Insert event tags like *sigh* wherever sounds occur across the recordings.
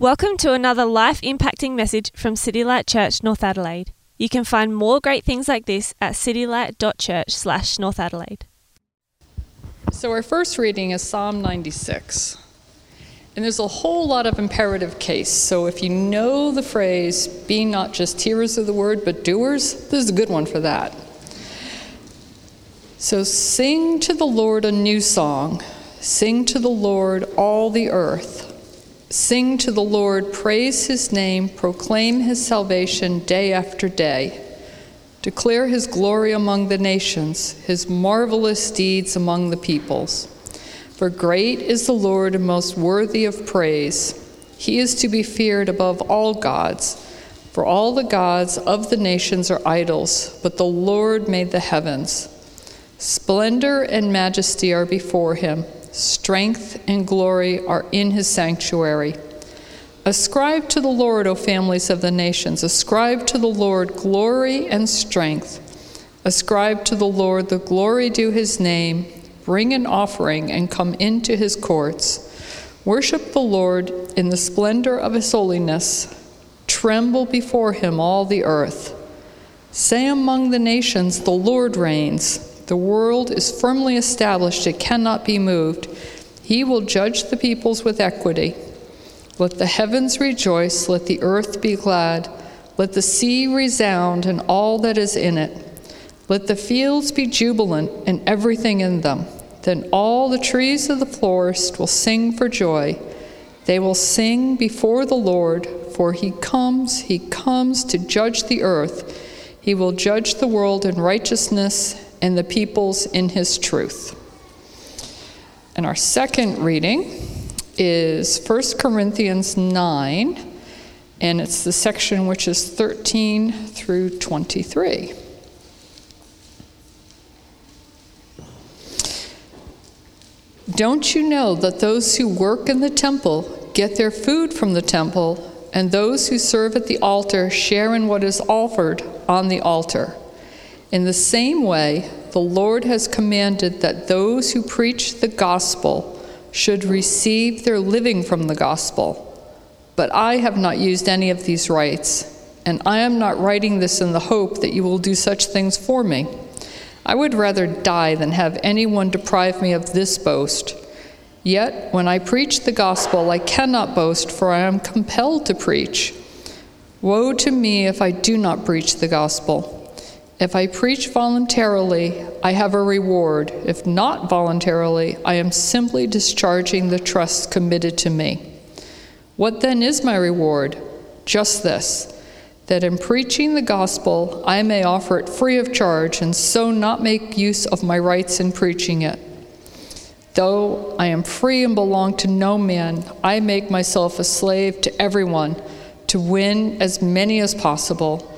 Welcome to another life impacting message from City Light Church, North Adelaide. You can find more great things like this at citylight.church slash North Adelaide. So, our first reading is Psalm 96. And there's a whole lot of imperative case. So, if you know the phrase, be not just hearers of the word, but doers, this is a good one for that. So, sing to the Lord a new song. Sing to the Lord all the earth. Sing to the Lord, praise his name, proclaim his salvation day after day. Declare his glory among the nations, his marvelous deeds among the peoples. For great is the Lord and most worthy of praise. He is to be feared above all gods. For all the gods of the nations are idols, but the Lord made the heavens. Splendor and majesty are before him Strength and glory are in his sanctuary. Ascribe to the Lord, O families of the nations. Ascribe to the Lord glory and strength. Ascribe to the Lord the glory due his name. Bring an offering and come into his courts. Worship the Lord in the splendor of his holiness. Tremble before him, all the earth. Say among the nations, The Lord reigns. The world is firmly established, it cannot be moved. He will judge the peoples with equity. Let the heavens rejoice, let the earth be glad, let the sea resound and all that is in it. Let the fields be jubilant and everything in them. Then all the trees of the forest will sing for joy. They will sing before the Lord, for he comes, he comes to judge the earth. He will judge the world in righteousness and the peoples in his truth. And our second reading is 1 Corinthians 9, and it's the section which is 13 through 23. Don't you know that those who work in the temple get their food from the temple, and those who serve at the altar share in what is offered on the altar? In the same way, the Lord has commanded that those who preach the gospel should receive their living from the gospel. But I have not used any of these rights, and I am not writing this in the hope that you will do such things for me. I would rather die than have anyone deprive me of this boast. Yet, when I preach the gospel, I cannot boast, for I am compelled to preach. Woe to me if I do not preach the gospel. If I preach voluntarily, I have a reward. If not voluntarily, I am simply discharging the trust committed to me. What then is my reward? Just this that in preaching the gospel, I may offer it free of charge and so not make use of my rights in preaching it. Though I am free and belong to no man, I make myself a slave to everyone to win as many as possible.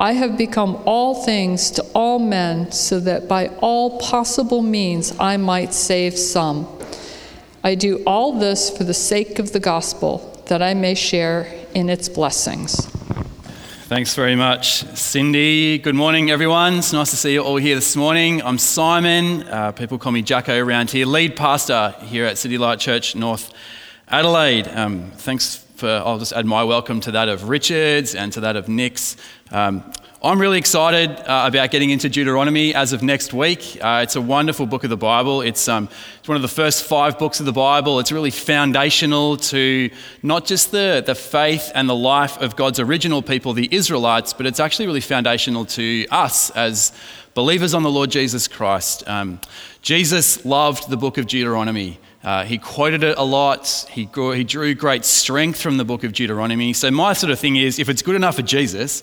I have become all things to all men, so that by all possible means I might save some. I do all this for the sake of the gospel, that I may share in its blessings. Thanks very much, Cindy. Good morning, everyone. It's nice to see you all here this morning. I'm Simon. Uh, people call me Jacko around here, lead pastor here at City Light Church North Adelaide. Um, thanks for, I'll just add my welcome to that of Richard's and to that of Nick's. Um, I'm really excited uh, about getting into Deuteronomy as of next week. Uh, it's a wonderful book of the Bible. It's, um, it's one of the first five books of the Bible. It's really foundational to not just the, the faith and the life of God's original people, the Israelites, but it's actually really foundational to us as believers on the Lord Jesus Christ. Um, Jesus loved the book of Deuteronomy. Uh, he quoted it a lot. He, grew, he drew great strength from the book of Deuteronomy. So, my sort of thing is if it's good enough for Jesus,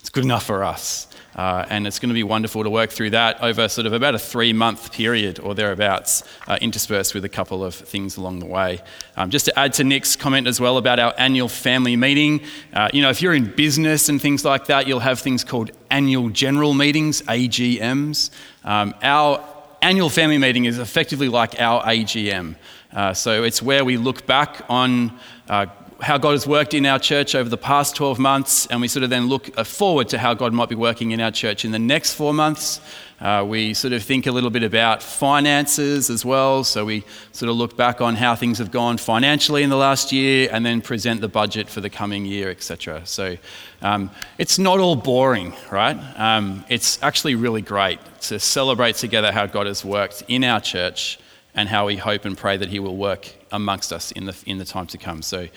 it's good enough for us. Uh, and it's going to be wonderful to work through that over sort of about a three month period or thereabouts, uh, interspersed with a couple of things along the way. Um, just to add to Nick's comment as well about our annual family meeting, uh, you know, if you're in business and things like that, you'll have things called annual general meetings, AGMs. Um, our annual family meeting is effectively like our AGM. Uh, so it's where we look back on uh, how God has worked in our church over the past 12 months, and we sort of then look uh, forward to how God might be working in our church in the next four months. Uh, we sort of think a little bit about finances as well. So we sort of look back on how things have gone financially in the last year and then present the budget for the coming year, etc. So um, it's not all boring, right? Um, it's actually really great to celebrate together how God has worked in our church and how we hope and pray that He will work amongst us in the, in the time to come. So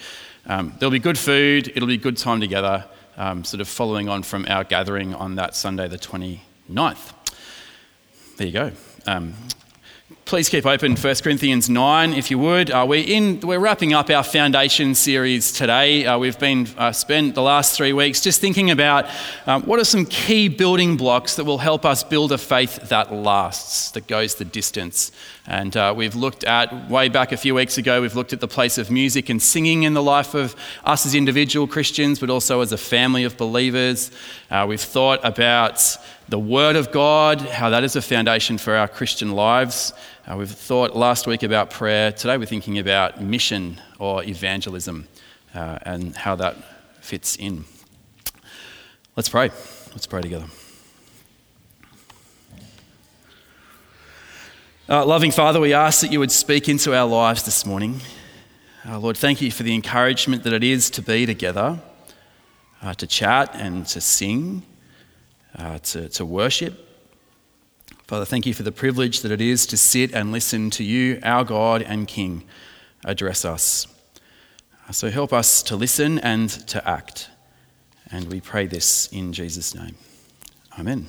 um, there'll be good food, it'll be good time together, um, sort of following on from our gathering on that Sunday, the 29th. There you go. Um, please keep open 1 Corinthians 9 if you would. Uh, we're, in, we're wrapping up our foundation series today. Uh, we've been uh, spent the last three weeks just thinking about um, what are some key building blocks that will help us build a faith that lasts, that goes the distance. And uh, we've looked at, way back a few weeks ago, we've looked at the place of music and singing in the life of us as individual Christians, but also as a family of believers. Uh, we've thought about the Word of God, how that is a foundation for our Christian lives. Uh, we've thought last week about prayer. Today we're thinking about mission or evangelism uh, and how that fits in. Let's pray. Let's pray together. Uh, loving Father, we ask that you would speak into our lives this morning. Uh, Lord, thank you for the encouragement that it is to be together, uh, to chat and to sing uh, to, to worship. Father, thank you for the privilege that it is to sit and listen to you, our God and King, address us. So help us to listen and to act. And we pray this in Jesus' name. Amen.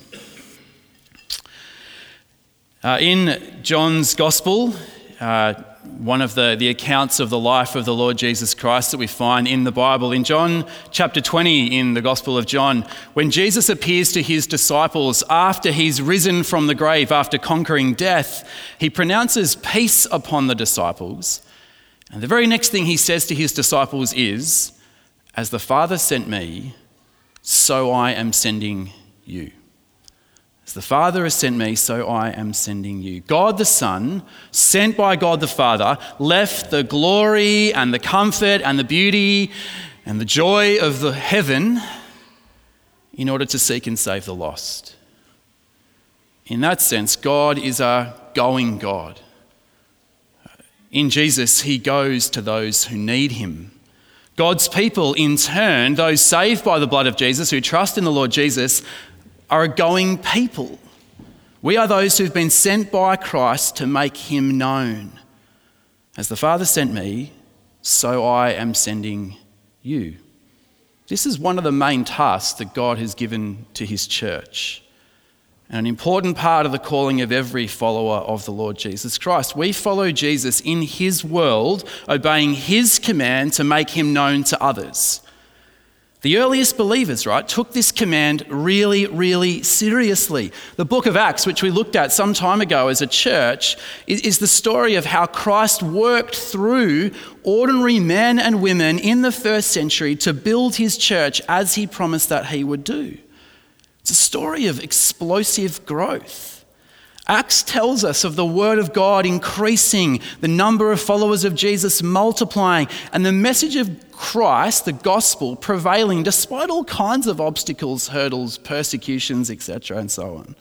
Uh, in John's Gospel, uh, one of the, the accounts of the life of the Lord Jesus Christ that we find in the Bible. In John chapter 20, in the Gospel of John, when Jesus appears to his disciples after he's risen from the grave, after conquering death, he pronounces peace upon the disciples. And the very next thing he says to his disciples is, As the Father sent me, so I am sending you. As the Father has sent me, so I am sending you. God the Son, sent by God the Father, left the glory and the comfort and the beauty and the joy of the heaven in order to seek and save the lost. In that sense, God is a going God. In Jesus, he goes to those who need him. God's people, in turn, those saved by the blood of Jesus, who trust in the Lord Jesus, are a going people. We are those who've been sent by Christ to make him known. As the Father sent me, so I am sending you. This is one of the main tasks that God has given to his church. And an important part of the calling of every follower of the Lord Jesus Christ. We follow Jesus in his world, obeying his command to make him known to others. The earliest believers, right, took this command really, really seriously. The book of Acts, which we looked at some time ago as a church, is the story of how Christ worked through ordinary men and women in the first century to build his church as he promised that he would do. It's a story of explosive growth. Acts tells us of the Word of God increasing, the number of followers of Jesus multiplying, and the message of Christ, the gospel, prevailing despite all kinds of obstacles, hurdles, persecutions, etc., and so on.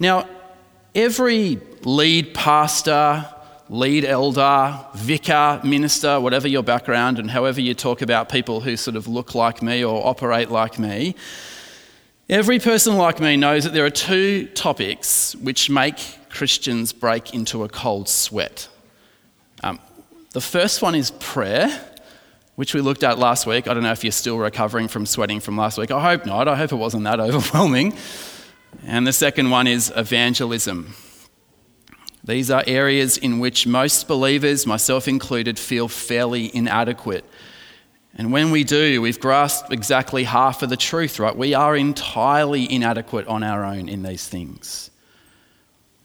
Now, every lead pastor, lead elder, vicar, minister, whatever your background, and however you talk about people who sort of look like me or operate like me, Every person like me knows that there are two topics which make Christians break into a cold sweat. Um, the first one is prayer, which we looked at last week. I don't know if you're still recovering from sweating from last week. I hope not. I hope it wasn't that *laughs* overwhelming. And the second one is evangelism. These are areas in which most believers, myself included, feel fairly inadequate And when we do, we've grasped exactly half of the truth, right? We are entirely inadequate on our own in these things.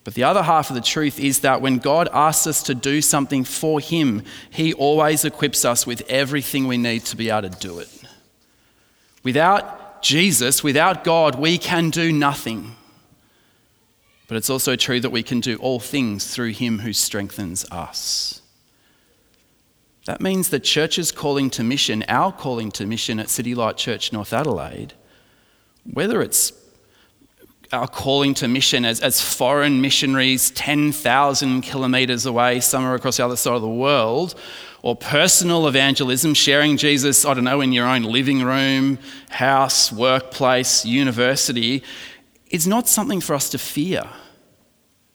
But the other half of the truth is that when God asks us to do something for Him, He always equips us with everything we need to be able to do it. Without Jesus, without God, we can do nothing. But it's also true that we can do all things through Him who strengthens us. That means the church's calling to mission, our calling to mission at City Light Church North Adelaide, whether it's our calling to mission as, as foreign missionaries 10,000 kilometres away, somewhere across the other side of the world, or personal evangelism, sharing Jesus, I don't know, in your own living room, house, workplace, university, is not something for us to fear.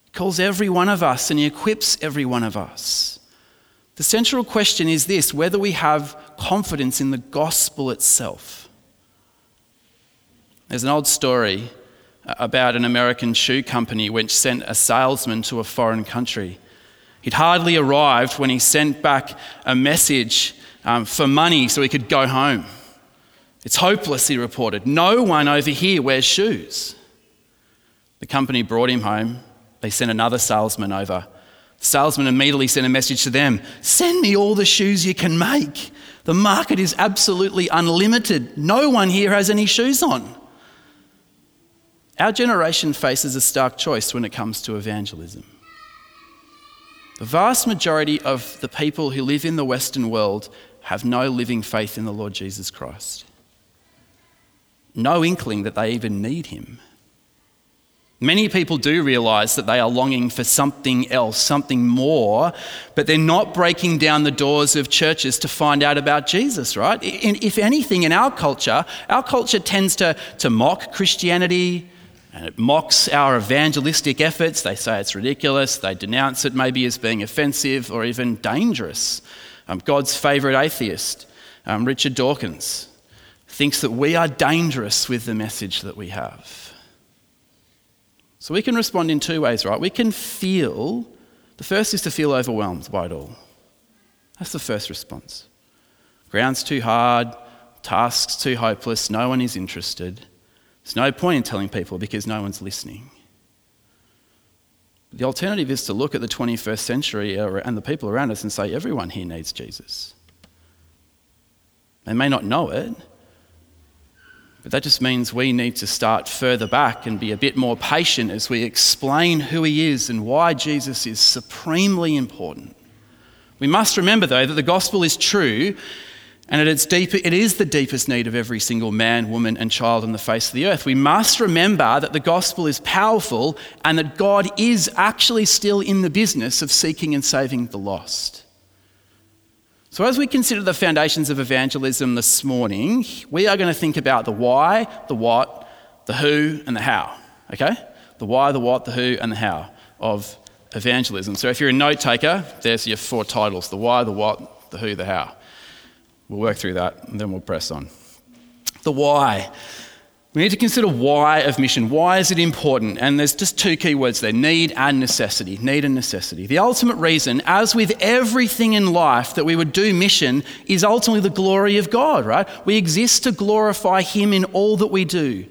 He calls every one of us and He equips every one of us. The central question is this whether we have confidence in the gospel itself. There's an old story about an American shoe company which sent a salesman to a foreign country. He'd hardly arrived when he sent back a message um, for money so he could go home. It's hopeless, he reported. No one over here wears shoes. The company brought him home. They sent another salesman over. Salesman immediately sent a message to them Send me all the shoes you can make. The market is absolutely unlimited. No one here has any shoes on. Our generation faces a stark choice when it comes to evangelism. The vast majority of the people who live in the Western world have no living faith in the Lord Jesus Christ, no inkling that they even need Him. Many people do realize that they are longing for something else, something more, but they're not breaking down the doors of churches to find out about Jesus, right? If anything, in our culture, our culture tends to, to mock Christianity, and it mocks our evangelistic efforts. They say it's ridiculous. They denounce it maybe as being offensive or even dangerous. Um, God's favourite atheist, um, Richard Dawkins, thinks that we are dangerous with the message that we have. So we can respond in two ways, right? We can feel, the first is to feel overwhelmed by it all. That's the first response. Ground's too hard, tasks too hopeless, no one is interested. There's no point in telling people because no one's listening. The alternative is to look at the 21st century and the people around us and say, everyone here needs Jesus. They may not know it, but that just means we need to start further back and be a bit more patient as we explain who he is and why Jesus is supremely important. We must remember, though, that the gospel is true and at its deep, it is the deepest need of every single man, woman, and child on the face of the earth. We must remember that the gospel is powerful and that God is actually still in the business of seeking and saving the lost. So, as we consider the foundations of evangelism this morning, we are going to think about the why, the what, the who, and the how. Okay? The why, the what, the who, and the how of evangelism. So, if you're a note taker, there's your four titles the why, the what, the who, the how. We'll work through that and then we'll press on. The why. We need to consider why of mission. Why is it important? And there's just two key words there need and necessity. Need and necessity. The ultimate reason, as with everything in life that we would do mission, is ultimately the glory of God, right? We exist to glorify Him in all that we do.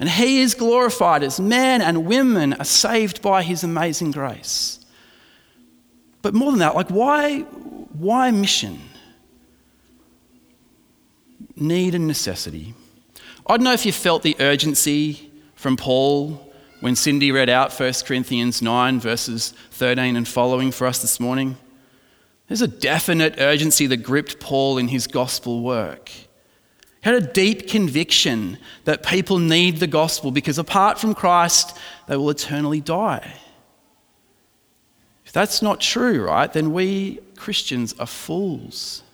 And He is glorified as men and women are saved by His amazing grace. But more than that, like, why, why mission? need and necessity. I don't know if you felt the urgency from Paul when Cindy read out 1 Corinthians 9, verses 13 and following for us this morning. There's a definite urgency that gripped Paul in his gospel work. He had a deep conviction that people need the gospel because apart from Christ, they will eternally die. If that's not true, right, then we Christians are fools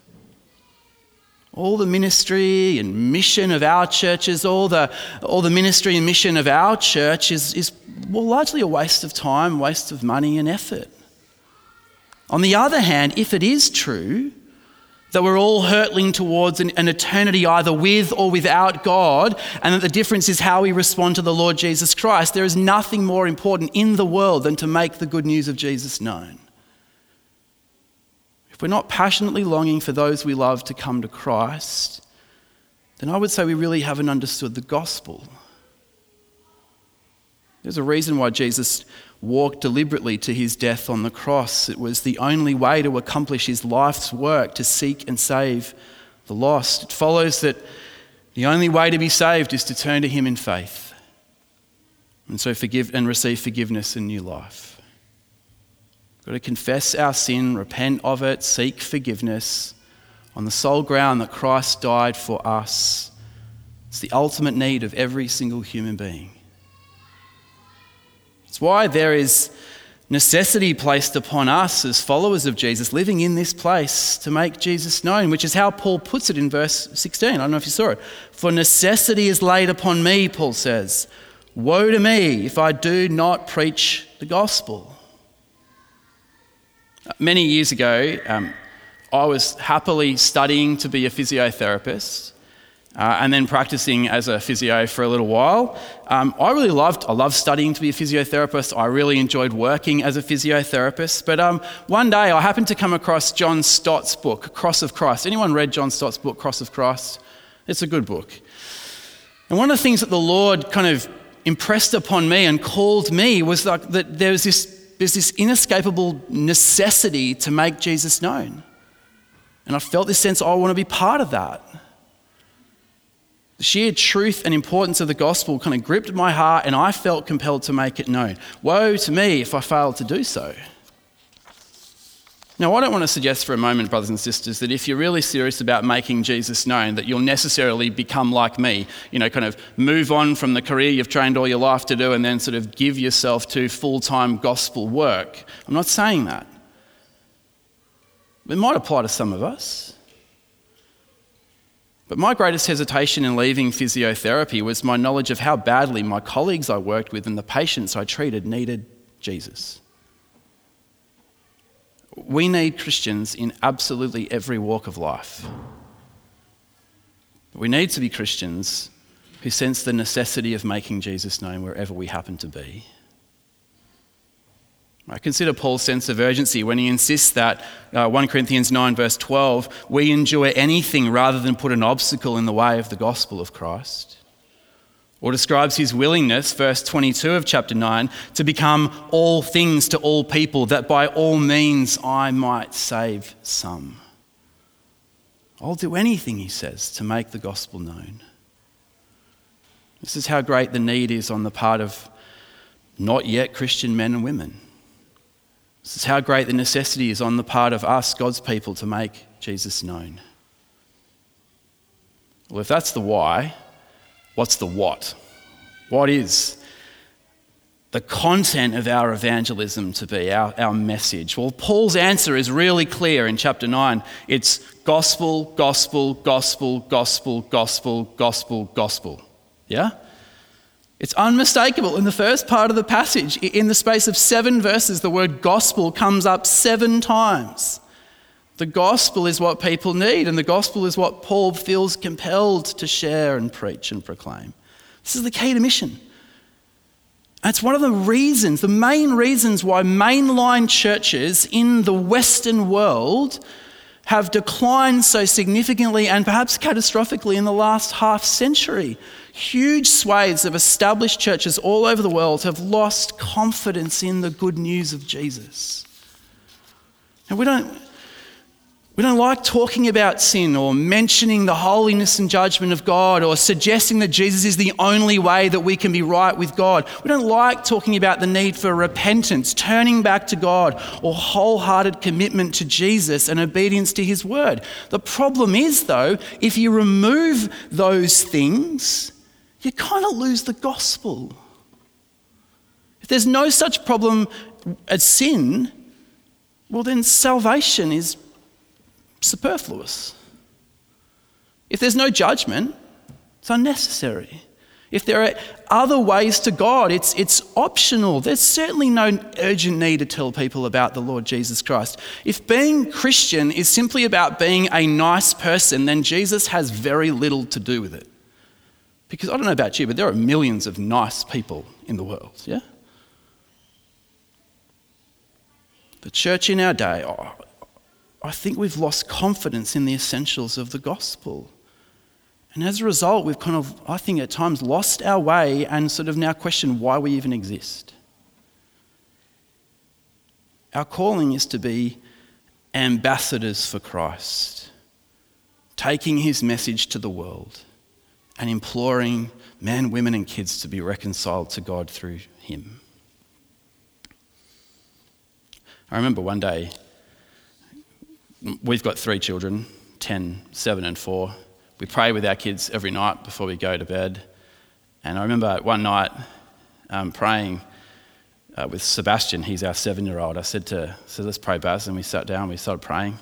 all the ministry and mission of our churches, all the, all the ministry and mission of our church is, is well, largely a waste of time, waste of money and effort. On the other hand, if it is true that we're all hurtling towards an, an eternity either with or without God, and that the difference is how we respond to the Lord Jesus Christ, there is nothing more important in the world than to make the good news of Jesus known if we're not passionately longing for those we love to come to Christ, then I would say we really haven't understood the gospel. There's a reason why Jesus walked deliberately to his death on the cross. It was the only way to accomplish his life's work to seek and save the lost. It follows that the only way to be saved is to turn to him in faith and so forgive and receive forgiveness and new life. We've got to confess our sin, repent of it, seek forgiveness on the sole ground that Christ died for us. It's the ultimate need of every single human being. It's why there is necessity placed upon us as followers of Jesus living in this place to make Jesus known, which is how Paul puts it in verse 16. I don't know if you saw it. For necessity is laid upon me, Paul says. Woe to me if I do not preach the gospel. Many years ago, um, I was happily studying to be a physiotherapist uh, and then practicing as a physio for a little while. Um, I really loved, I loved studying to be a physiotherapist. I really enjoyed working as a physiotherapist. But um, one day I happened to come across John Stott's book, Cross of Christ. Anyone read John Stott's book, Cross of Christ? It's a good book. And one of the things that the Lord kind of impressed upon me and called me was like that there was this, there's this inescapable necessity to make Jesus known. And I felt this sense, oh, I want to be part of that. The sheer truth and importance of the gospel kind of gripped my heart, and I felt compelled to make it known. Woe to me if I failed to do so. Now, I don't want to suggest for a moment, brothers and sisters, that if you're really serious about making Jesus known, that you'll necessarily become like me, you know, kind of move on from the career you've trained all your life to do and then sort of give yourself to full time gospel work. I'm not saying that. It might apply to some of us. But my greatest hesitation in leaving physiotherapy was my knowledge of how badly my colleagues I worked with and the patients I treated needed Jesus. We need Christians in absolutely every walk of life. We need to be Christians who sense the necessity of making Jesus known wherever we happen to be. I consider Paul's sense of urgency when he insists that, uh, 1 Corinthians 9, verse 12, we endure anything rather than put an obstacle in the way of the gospel of Christ. Or describes his willingness, verse 22 of chapter 9, to become all things to all people, that by all means I might save some. I'll do anything, he says, to make the gospel known. This is how great the need is on the part of not yet Christian men and women. This is how great the necessity is on the part of us, God's people, to make Jesus known. Well, if that's the why, what's the what? What is the content of our evangelism to be, our, our message? Well, Paul's answer is really clear in chapter 9. It's gospel, gospel, gospel, gospel, gospel, gospel, gospel. Yeah? It's unmistakable. In the first part of the passage, in the space of seven verses, the word gospel comes up seven times. The gospel is what people need, and the gospel is what Paul feels compelled to share and preach and proclaim. This is the key to mission. It's one of the reasons, the main reasons why mainline churches in the Western world have declined so significantly and perhaps catastrophically in the last half century. Huge swathes of established churches all over the world have lost confidence in the good news of Jesus. And we don't, we don't like talking about sin or mentioning the holiness and judgment of God or suggesting that Jesus is the only way that we can be right with God. We don't like talking about the need for repentance, turning back to God, or wholehearted commitment to Jesus and obedience to His word. The problem is, though, if you remove those things, you kind of lose the gospel. If there's no such problem as sin, well, then salvation is superfluous. If there's no judgment, it's unnecessary. If there are other ways to God, it's, it's optional. There's certainly no urgent need to tell people about the Lord Jesus Christ. If being Christian is simply about being a nice person, then Jesus has very little to do with it. Because I don't know about you, but there are millions of nice people in the world, yeah? The church in our day, oh, I think we've lost confidence in the essentials of the gospel. And as a result, we've kind of, I think, at times lost our way and sort of now question why we even exist. Our calling is to be ambassadors for Christ, taking his message to the world and imploring men, women, and kids to be reconciled to God through him. I remember one day, we've got three children 10, 7, and 4. We pray with our kids every night before we go to bed. And I remember one night um, praying uh, with Sebastian, he's our seven year old. I said to, so let's pray, Baz. And we sat down, we started praying.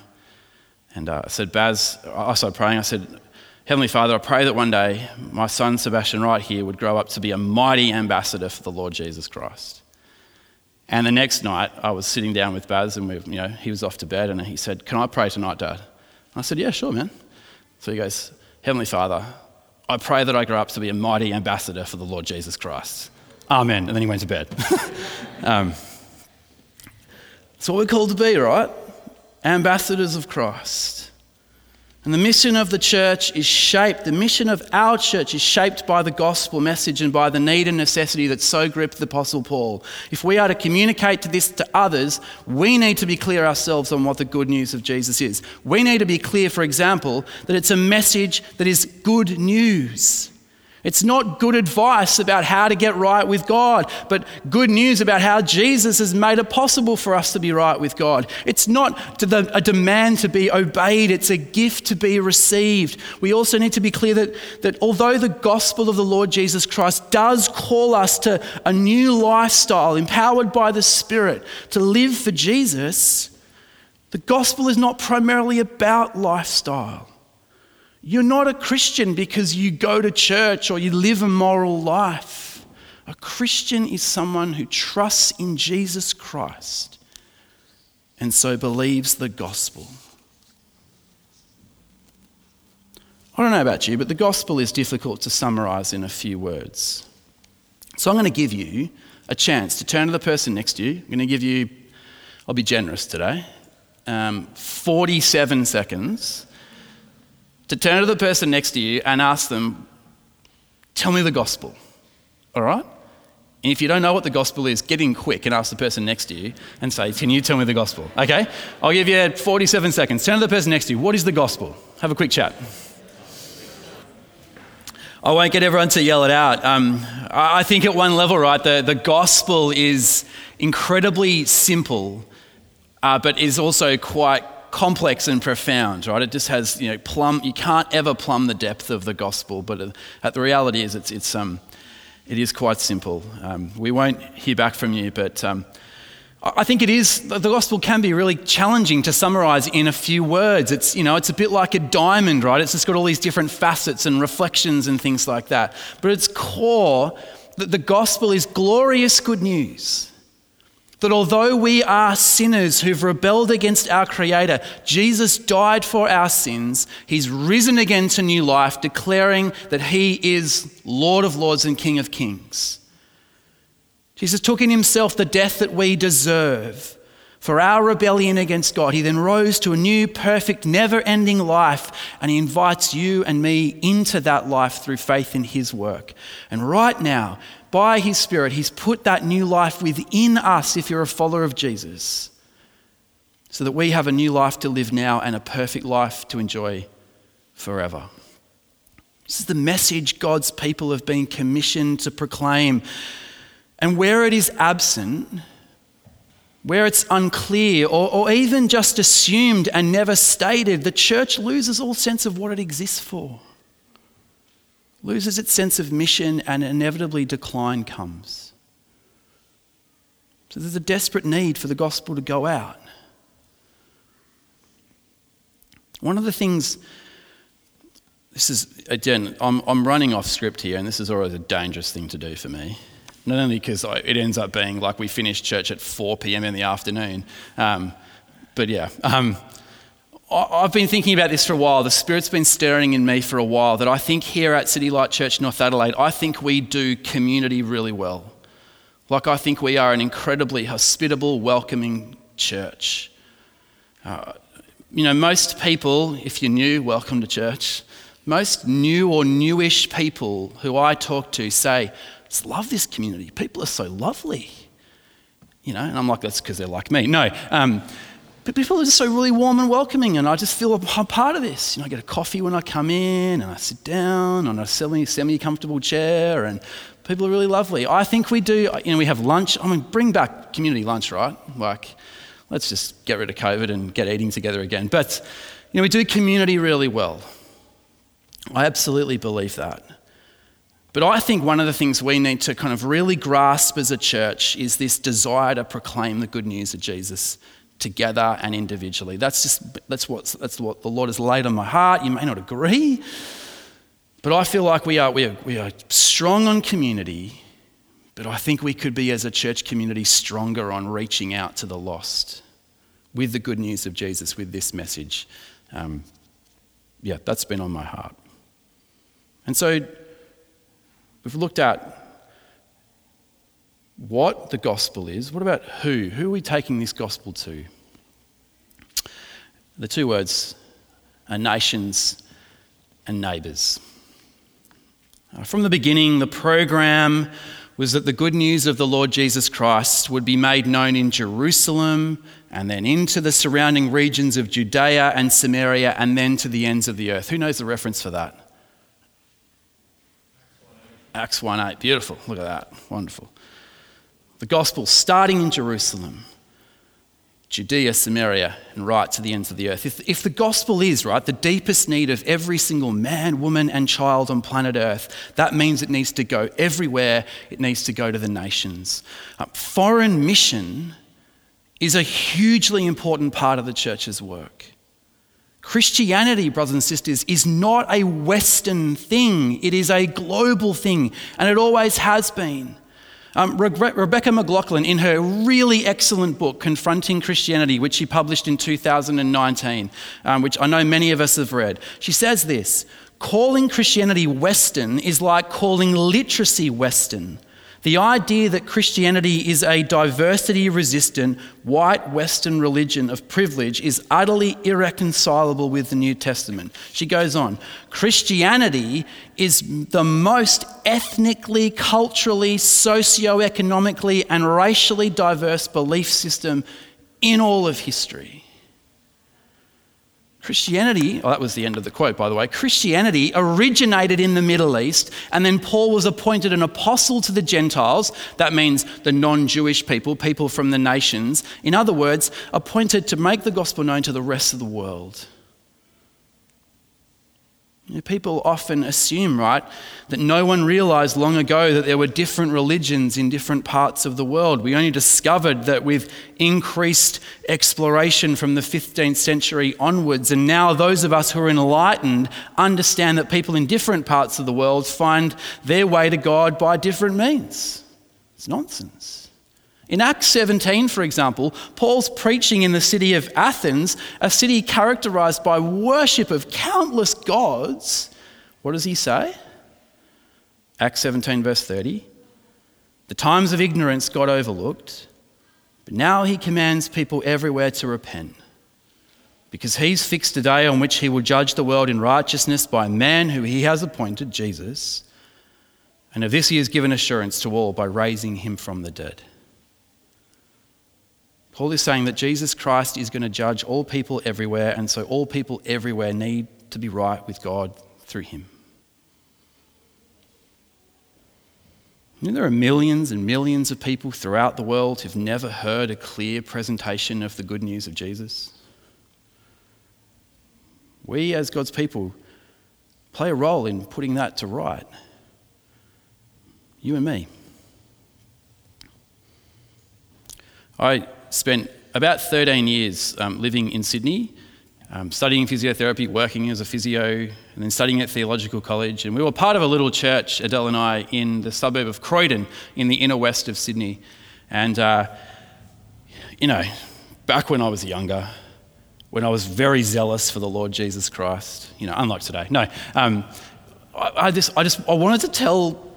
And uh, I said, Baz, I started praying. I said, Heavenly Father, I pray that one day my son Sebastian right here would grow up to be a mighty ambassador for the Lord Jesus Christ. And the next night, I was sitting down with Baz, and we, you know, he was off to bed, and he said, "Can I pray tonight, Dad?" I said, "Yeah, sure, man." So he goes, "Heavenly Father, I pray that I grow up to be a mighty ambassador for the Lord Jesus Christ." Amen. And then he went to bed. *laughs* um, that's what we're called to be, right? Ambassadors of Christ. And the mission of the church is shaped, the mission of our church is shaped by the gospel message and by the need and necessity that so gripped the Apostle Paul. If we are to communicate to this to others, we need to be clear ourselves on what the good news of Jesus is. We need to be clear, for example, that it's a message that is good news. It's not good advice about how to get right with God, but good news about how Jesus has made it possible for us to be right with God. It's not a demand to be obeyed, it's a gift to be received. We also need to be clear that, that although the gospel of the Lord Jesus Christ does call us to a new lifestyle empowered by the Spirit to live for Jesus, the gospel is not primarily about lifestyle. You're not a Christian because you go to church or you live a moral life. A Christian is someone who trusts in Jesus Christ and so believes the gospel. I don't know about you, but the gospel is difficult to summarize in a few words. So I'm going to give you a chance to turn to the person next to you. I'm going to give you, I'll be generous today, um, 47 seconds to turn to the person next to you and ask them, Tell me the gospel. All right? And if you don't know what the gospel is, get in quick and ask the person next to you and say, Can you tell me the gospel? Okay? I'll give you 47 seconds. Turn to the person next to you. What is the gospel? Have a quick chat. I won't get everyone to yell it out. Um, I think at one level, right, the, the gospel is incredibly simple, uh, but is also quite complex and profound, right? It just has, you know, plumb, you can't ever plumb the depth of the gospel, but uh, the reality is it's, it's, um, it is quite simple. Um, we won't hear back from you, but um, I think it is, the gospel can be really challenging to summarize in a few words. It's, you know, it's a bit like a diamond, right? It's just got all these different facets and reflections and things like that. But its core, that the gospel is glorious good news that although we are sinners who've rebelled against our Creator, Jesus died for our sins. He's risen again to new life, declaring that He is Lord of Lords and King of Kings. Jesus took in Himself the death that we deserve for our rebellion against God. He then rose to a new, perfect, never ending life, and He invites you and me into that life through faith in His work. And right now, by His Spirit, He's put that new life within us if you're a follower of Jesus, so that we have a new life to live now and a perfect life to enjoy forever. This is the message God's people have been commissioned to proclaim. And where it is absent, where it's unclear or, or even just assumed and never stated, the church loses all sense of what it exists for loses its sense of mission, and inevitably decline comes. So there's a desperate need for the gospel to go out. One of the things, this is, again, I'm, I'm running off script here, and this is always a dangerous thing to do for me. Not only because it ends up being like we finish church at 4 p.m. in the afternoon, um, but yeah. Um, I've been thinking about this for a while. The Spirit's been stirring in me for a while that I think here at City Light Church North Adelaide, I think we do community really well. Like, I think we are an incredibly hospitable, welcoming church. Uh, you know, most people, if you're new, welcome to church. Most new or newish people who I talk to say, I just love this community. People are so lovely. You know, and I'm like, that's because they're like me. No. Um, but people are just so really warm and welcoming, and I just feel I'm part of this. You know, I get a coffee when I come in, and I sit down on a semi comfortable chair, and people are really lovely. I think we do, you know, we have lunch. I mean, bring back community lunch, right? Like, let's just get rid of COVID and get eating together again. But, you know, we do community really well. I absolutely believe that. But I think one of the things we need to kind of really grasp as a church is this desire to proclaim the good news of Jesus together and individually. That's just that's what that's what the Lord has laid on my heart. You may not agree, but I feel like we are we are, we are strong on community, but I think we could be as a church community stronger on reaching out to the lost with the good news of Jesus with this message. Um, yeah, that's been on my heart. And so we've looked at what the gospel is. What about who? Who are we taking this gospel to? The two words are nations and neighbours. Uh, from the beginning, the program was that the good news of the Lord Jesus Christ would be made known in Jerusalem and then into the surrounding regions of Judea and Samaria and then to the ends of the earth. Who knows the reference for that? Acts 1 8. Beautiful. Look at that. Wonderful. The gospel starting in Jerusalem, Judea, Samaria, and right to the ends of the earth. If, if the gospel is, right, the deepest need of every single man, woman, and child on planet earth, that means it needs to go everywhere, it needs to go to the nations. Uh, foreign mission is a hugely important part of the church's work. Christianity, brothers and sisters, is not a Western thing, it is a global thing, and it always has been. Um, Re- Rebecca McLaughlin, in her really excellent book, Confronting Christianity, which she published in 2019, um, which I know many of us have read, she says this Calling Christianity Western is like calling literacy Western. The idea that Christianity is a diversity resistant, white Western religion of privilege is utterly irreconcilable with the New Testament. She goes on Christianity is the most ethnically, culturally, socio-economically, and racially diverse belief system in all of history. Christianity, oh, that was the end of the quote, by the way. Christianity originated in the Middle East, and then Paul was appointed an apostle to the Gentiles. That means the non Jewish people, people from the nations. In other words, appointed to make the gospel known to the rest of the world. You know, people often assume, right, that no one realized long ago that there were different religions in different parts of the world. We only discovered that with increased exploration from the 15th century onwards. And now those of us who are enlightened understand that people in different parts of the world find their way to God by different means. It's nonsense. In Acts 17, for example, Paul's preaching in the city of Athens, a city characterized by worship of countless gods. What does he say? Acts 17, verse 30. The times of ignorance got overlooked, but now he commands people everywhere to repent. Because he's fixed a day on which he will judge the world in righteousness by a man who he has appointed, Jesus. And of this he has given assurance to all by raising him from the dead. Paul is saying that Jesus Christ is going to judge all people everywhere, and so all people everywhere need to be right with God through him. You know, there are millions and millions of people throughout the world who've never heard a clear presentation of the good news of Jesus. We, as God's people, play a role in putting that to right. You and me. I spent about 13 years um, living in Sydney, um, studying physiotherapy, working as a physio, and then studying at theological college. And we were part of a little church, Adele and I, in the suburb of Croydon in the inner west of Sydney. And, uh, you know, back when I was younger, when I was very zealous for the Lord Jesus Christ, you know, unlike today, no, um, I, I, just, I just I wanted to tell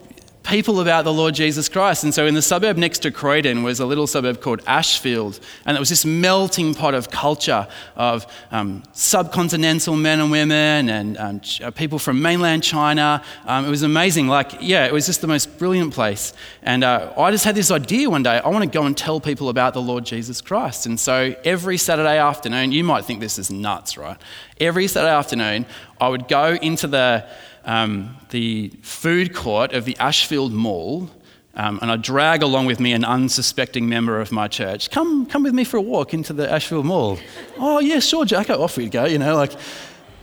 people about the Lord Jesus Christ. And so in the suburb next to Croydon was a little suburb called Ashfield. And it was this melting pot of culture of um, subcontinental men and women and um, uh, people from mainland China. Um, it was amazing. Like, yeah, it was just the most brilliant place. And uh, I just had this idea one day I want to go and tell people about the Lord Jesus Christ. And so every Saturday afternoon, you might think this is nuts, right? Every Saturday afternoon, I would go into the um, the food court of the Ashfield Mall, um, and I drag along with me an unsuspecting member of my church. Come, come with me for a walk into the Ashfield Mall. oh, yeah, sure, Jacko, off we'd go, you know, like.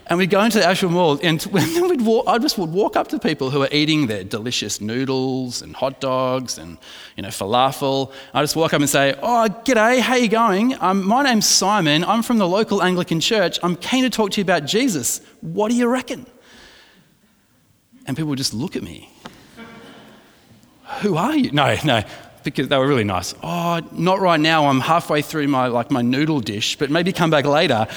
And we'd go into the Ashfield Mall, and *laughs* then we'd walk, I just would walk up to people who are eating their delicious noodles and hot dogs and you know falafel. I just walk up and say, "Oh, g'day, how you going? Um, my name's Simon. I'm from the local Anglican church. I'm keen to talk to you about Jesus. What do you reckon?" And people would just look at me. Who are you? No, no, because they were really nice. Oh, not right now. I'm halfway through my, like, my noodle dish, but maybe come back later.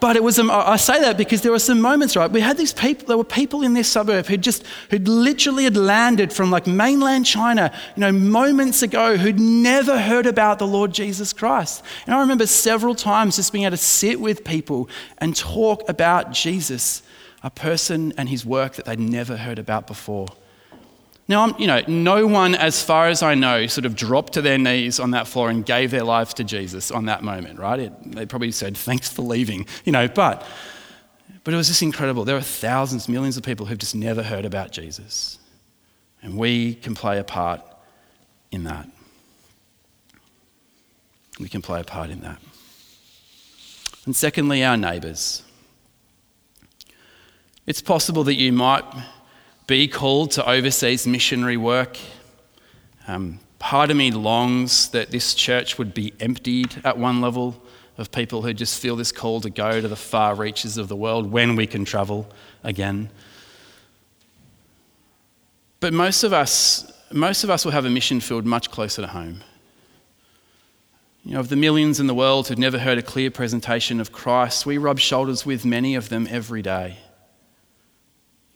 But it was, um, I say that because there were some moments, right? We had these people, there were people in this suburb who just, who'd literally had landed from like mainland China, you know, moments ago, who'd never heard about the Lord Jesus Christ. And I remember several times just being able to sit with people and talk about Jesus a person and his work that they'd never heard about before. Now, you know, no one, as far as I know, sort of dropped to their knees on that floor and gave their lives to Jesus on that moment, right? It, they probably said, thanks for leaving, you know, but, but it was just incredible. There are thousands, millions of people who've just never heard about Jesus. And we can play a part in that. We can play a part in that. And secondly, our neighbours. It's possible that you might be called to overseas missionary work. Um, part of me longs that this church would be emptied at one level of people who just feel this call to go to the far reaches of the world when we can travel again. But most of us, most of us will have a mission field much closer to home. You know, of the millions in the world who've never heard a clear presentation of Christ, we rub shoulders with many of them every day.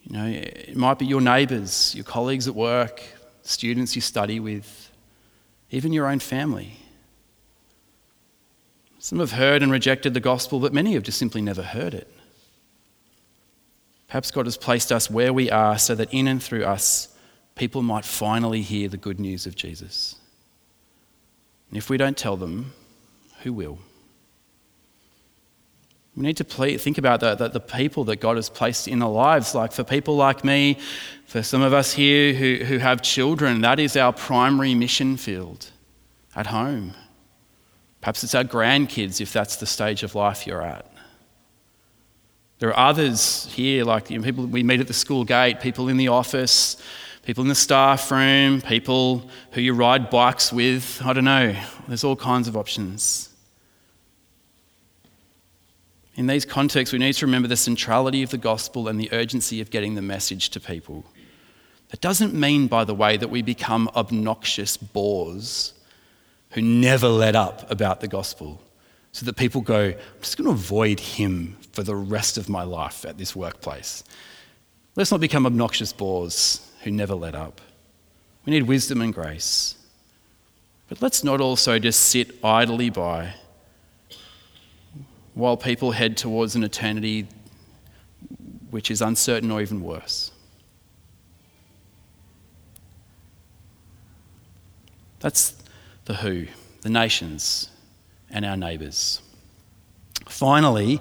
You know, it might be your neighbours, your colleagues at work, students you study with, even your own family. Some have heard and rejected the gospel, but many have just simply never heard it. Perhaps God has placed us where we are so that in and through us, people might finally hear the good news of Jesus. And if we don't tell them, who will? We need to think about the, the, the, people that God has placed in our lives. Like for people like me, for some of us here who, who have children, that is our primary mission field at home. Perhaps it's our grandkids if that's the stage of life you're at. There are others here, like you know, people we meet at the school gate, people in the office, people in the staff room, people who you ride bikes with. I don't know. There's all kinds of options. In these contexts, we need to remember the centrality of the gospel and the urgency of getting the message to people. That doesn't mean, by the way, that we become obnoxious bores who never let up about the gospel, so that people go, I'm just going to avoid him for the rest of my life at this workplace. Let's not become obnoxious bores who never let up. We need wisdom and grace. But let's not also just sit idly by while people head towards an eternity which is uncertain or even worse. That's the who, the nations, and our neighbours. Finally,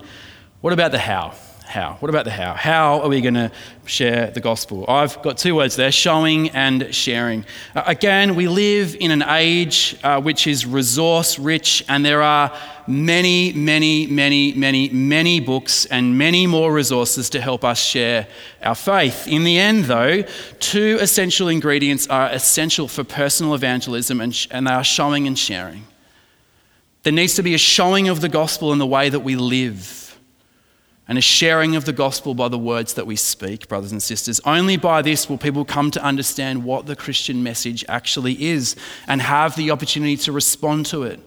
what about the how? How. What about the how? How are we going to share the gospel? I've got two words there showing and sharing. Uh, again, we live in an age uh, which is resource rich, and there are many, many, many, many, many books and many more resources to help us share our faith. In the end, though, two essential ingredients are essential for personal evangelism, and, sh- and they are showing and sharing. There needs to be a showing of the gospel in the way that we live and a sharing of the gospel by the words that we speak, brothers and sisters. Only by this will people come to understand what the Christian message actually is and have the opportunity to respond to it.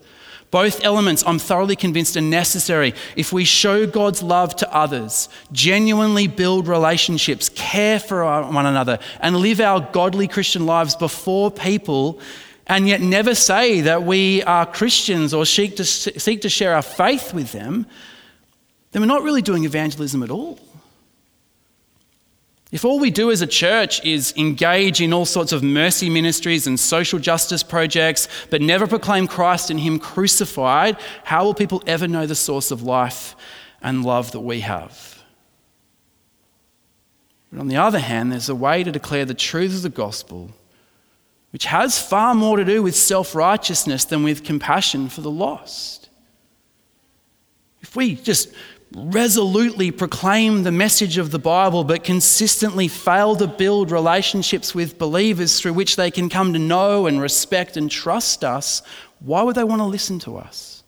Both elements, I'm thoroughly convinced, are necessary if we show God's love to others, genuinely build relationships, care for one another, and live our godly Christian lives before people, and yet never say that we are Christians or seek to, seek to share our faith with them, then we're not really doing evangelism at all. If all we do as a church is engage in all sorts of mercy ministries and social justice projects, but never proclaim Christ and Him crucified, how will people ever know the source of life and love that we have? But on the other hand, there's a way to declare the truth of the gospel, which has far more to do with self righteousness than with compassion for the lost. If we just resolutely proclaim the message of the Bible, but consistently fail to build relationships with believers through which they can come to know and respect and trust us, why would they want to listen to us?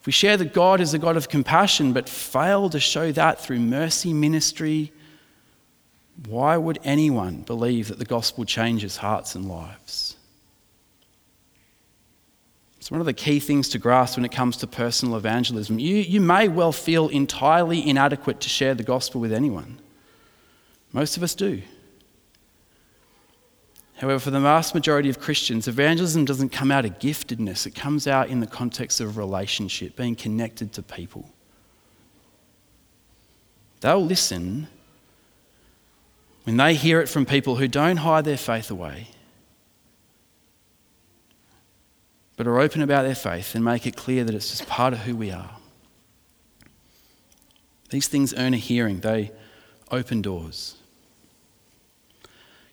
If we share that God is a God of compassion, but fail to show that through mercy ministry, why would anyone believe that the gospel changes hearts and lives? It's one of the key things to grasp when it comes to personal evangelism. You, you may well feel entirely inadequate to share the gospel with anyone. Most of us do. However, for the vast majority of Christians, evangelism doesn't come out of giftedness, it comes out in the context of relationship, being connected to people. They'll listen when they hear it from people who don't hide their faith away but are open about their faith and make it clear that it's just part of who we are. These things earn a hearing, they open doors.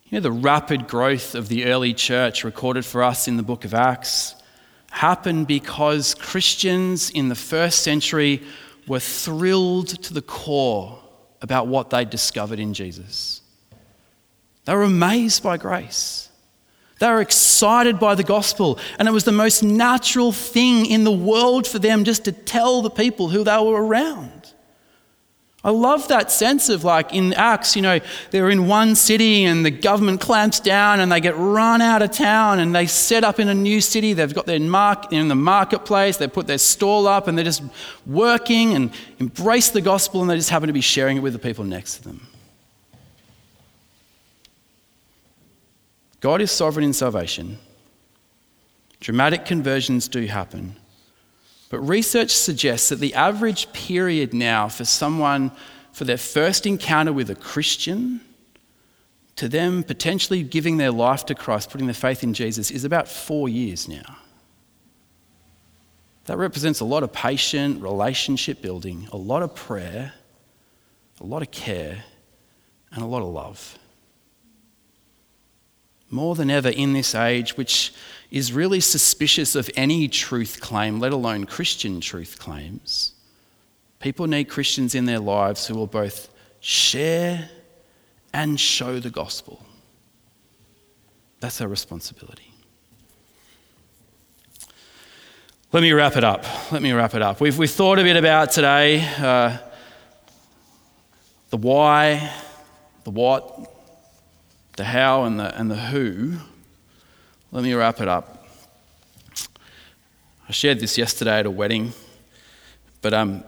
You know, the rapid growth of the early church recorded for us in the book of Acts happened because Christians in the first century were thrilled to the core about what they discovered in Jesus. They were amazed by grace. They were excited by the gospel, and it was the most natural thing in the world for them just to tell the people who they were around. I love that sense of like in Acts, you know, they're in one city and the government clamps down and they get run out of town and they set up in a new city. They've got their mark in the marketplace, they put their stall up and they're just working and embrace the gospel and they just happen to be sharing it with the people next to them. God is sovereign in salvation. Dramatic conversions do happen. But research suggests that the average period now for someone, for their first encounter with a Christian, to them potentially giving their life to Christ, putting their faith in Jesus, is about four years now. That represents a lot of patient relationship building, a lot of prayer, a lot of care, and a lot of love more than ever in this age, which is really suspicious of any truth claim, let alone Christian truth claims. People need Christians in their lives who will both share and show the gospel. That's our responsibility. Let me wrap it up. Let me wrap it up. We've, we've thought a bit about today uh, the why, the what, the how and the, and the who, let me wrap it up. I shared this yesterday at a wedding, but um,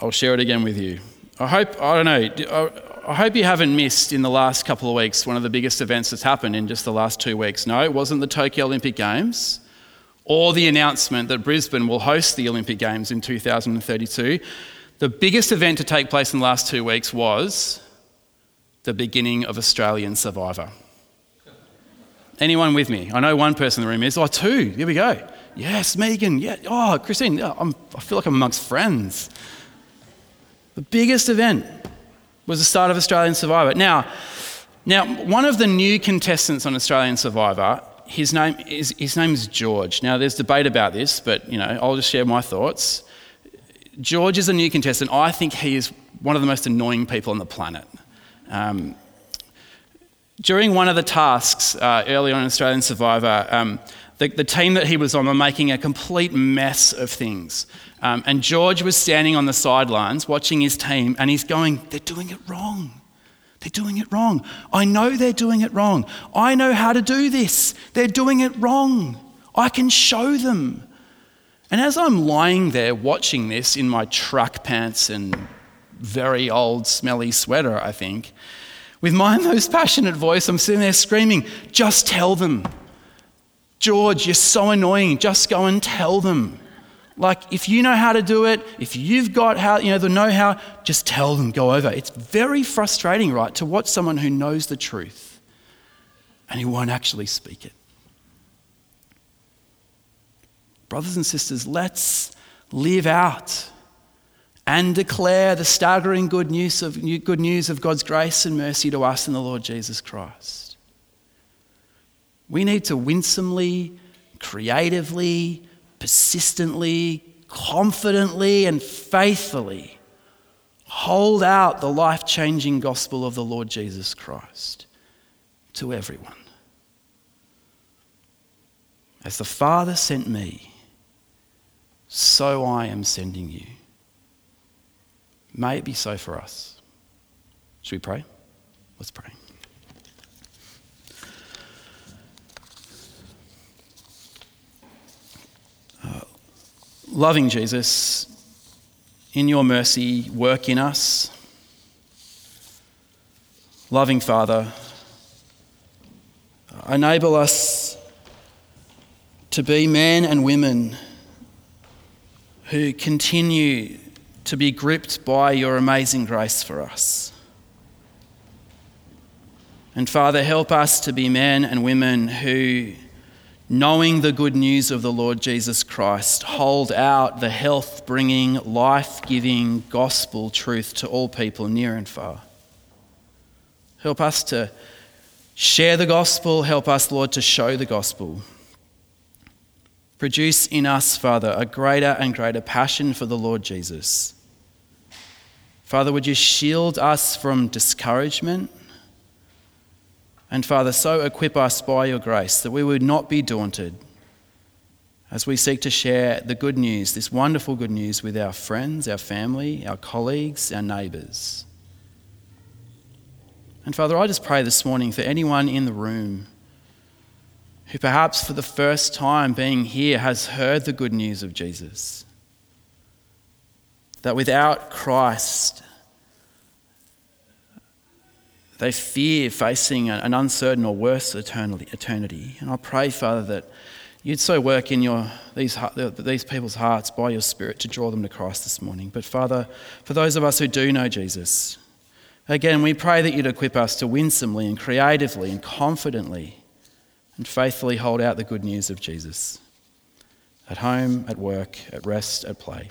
I'll share it again with you. I hope, I don't know, I hope you haven't missed in the last couple of weeks one of the biggest events that's happened in just the last two weeks. No, it wasn't the Tokyo Olympic Games or the announcement that Brisbane will host the Olympic Games in 2032. The biggest event to take place in the last two weeks was the beginning of Australian Survivor. Anyone with me? I know one person in the room is. Oh, two. Here we go. Yes, Megan. Yeah. Oh, Christine. Yeah, i feel like I'm amongst friends. The biggest event was the start of Australian Survivor. Now, now, one of the new contestants on Australian Survivor, his name is his name is George. Now, there's debate about this, but you know, I'll just share my thoughts. George is a new contestant. I think he is one of the most annoying people on the planet. Um, during one of the tasks uh, early on in Australian Survivor, um, the, the, team that he was on were making a complete mess of things. Um, and George was standing on the sidelines watching his team, and he's going, They're doing it wrong. They're doing it wrong. I know they're doing it wrong. I know how to do this. They're doing it wrong. I can show them. And as I'm lying there watching this in my truck pants and very old, smelly sweater, I think, with my *laughs* most passionate voice, I'm sitting there screaming, just tell them. George, you're so annoying. Just go and tell them. Like, if you know how to do it, if you've got how, you know, the know how, just tell them, go over. It's very frustrating, right, to watch someone who knows the truth and who won't actually speak it. Brothers and sisters, let's live out and declare the staggering good news of, good news of God's grace and mercy to us in the Lord Jesus Christ. We need to winsomely, creatively, persistently, confidently, and faithfully hold out the life changing gospel of the Lord Jesus Christ to everyone. As the Father sent me, so I am sending you. May it be so for us. Should we pray? Let's pray. Uh, loving Jesus, in your mercy, work in us. Loving Father, enable us to be men and women who continue to be gripped by your amazing grace for us. And Father, help us to be men and women who knowing the good news of the Lord Jesus Christ, hold out the health bringing, life giving gospel truth to all people near and far. Help us to share the gospel. Help us, Lord, to show the gospel. Produce in us, Father, a greater and greater passion for the Lord Jesus. Father, would you shield us from discouragement? And Father, so equip us by your grace that we would not be daunted as we seek to share the good news, this wonderful good news, with our friends, our family, our colleagues, our neighbours. And Father, I just pray this morning for anyone in the room who perhaps for the first time being here has heard the good news of Jesus. That without Christ, they fear facing an uncertain or worse eternity. And I pray, Father, that you'd so work in your, these, these people's hearts by your Spirit to draw them to Christ this morning. But, Father, for those of us who do know Jesus, again, we pray that you'd equip us to winsomely and creatively and confidently and faithfully hold out the good news of Jesus at home, at work, at rest, at play.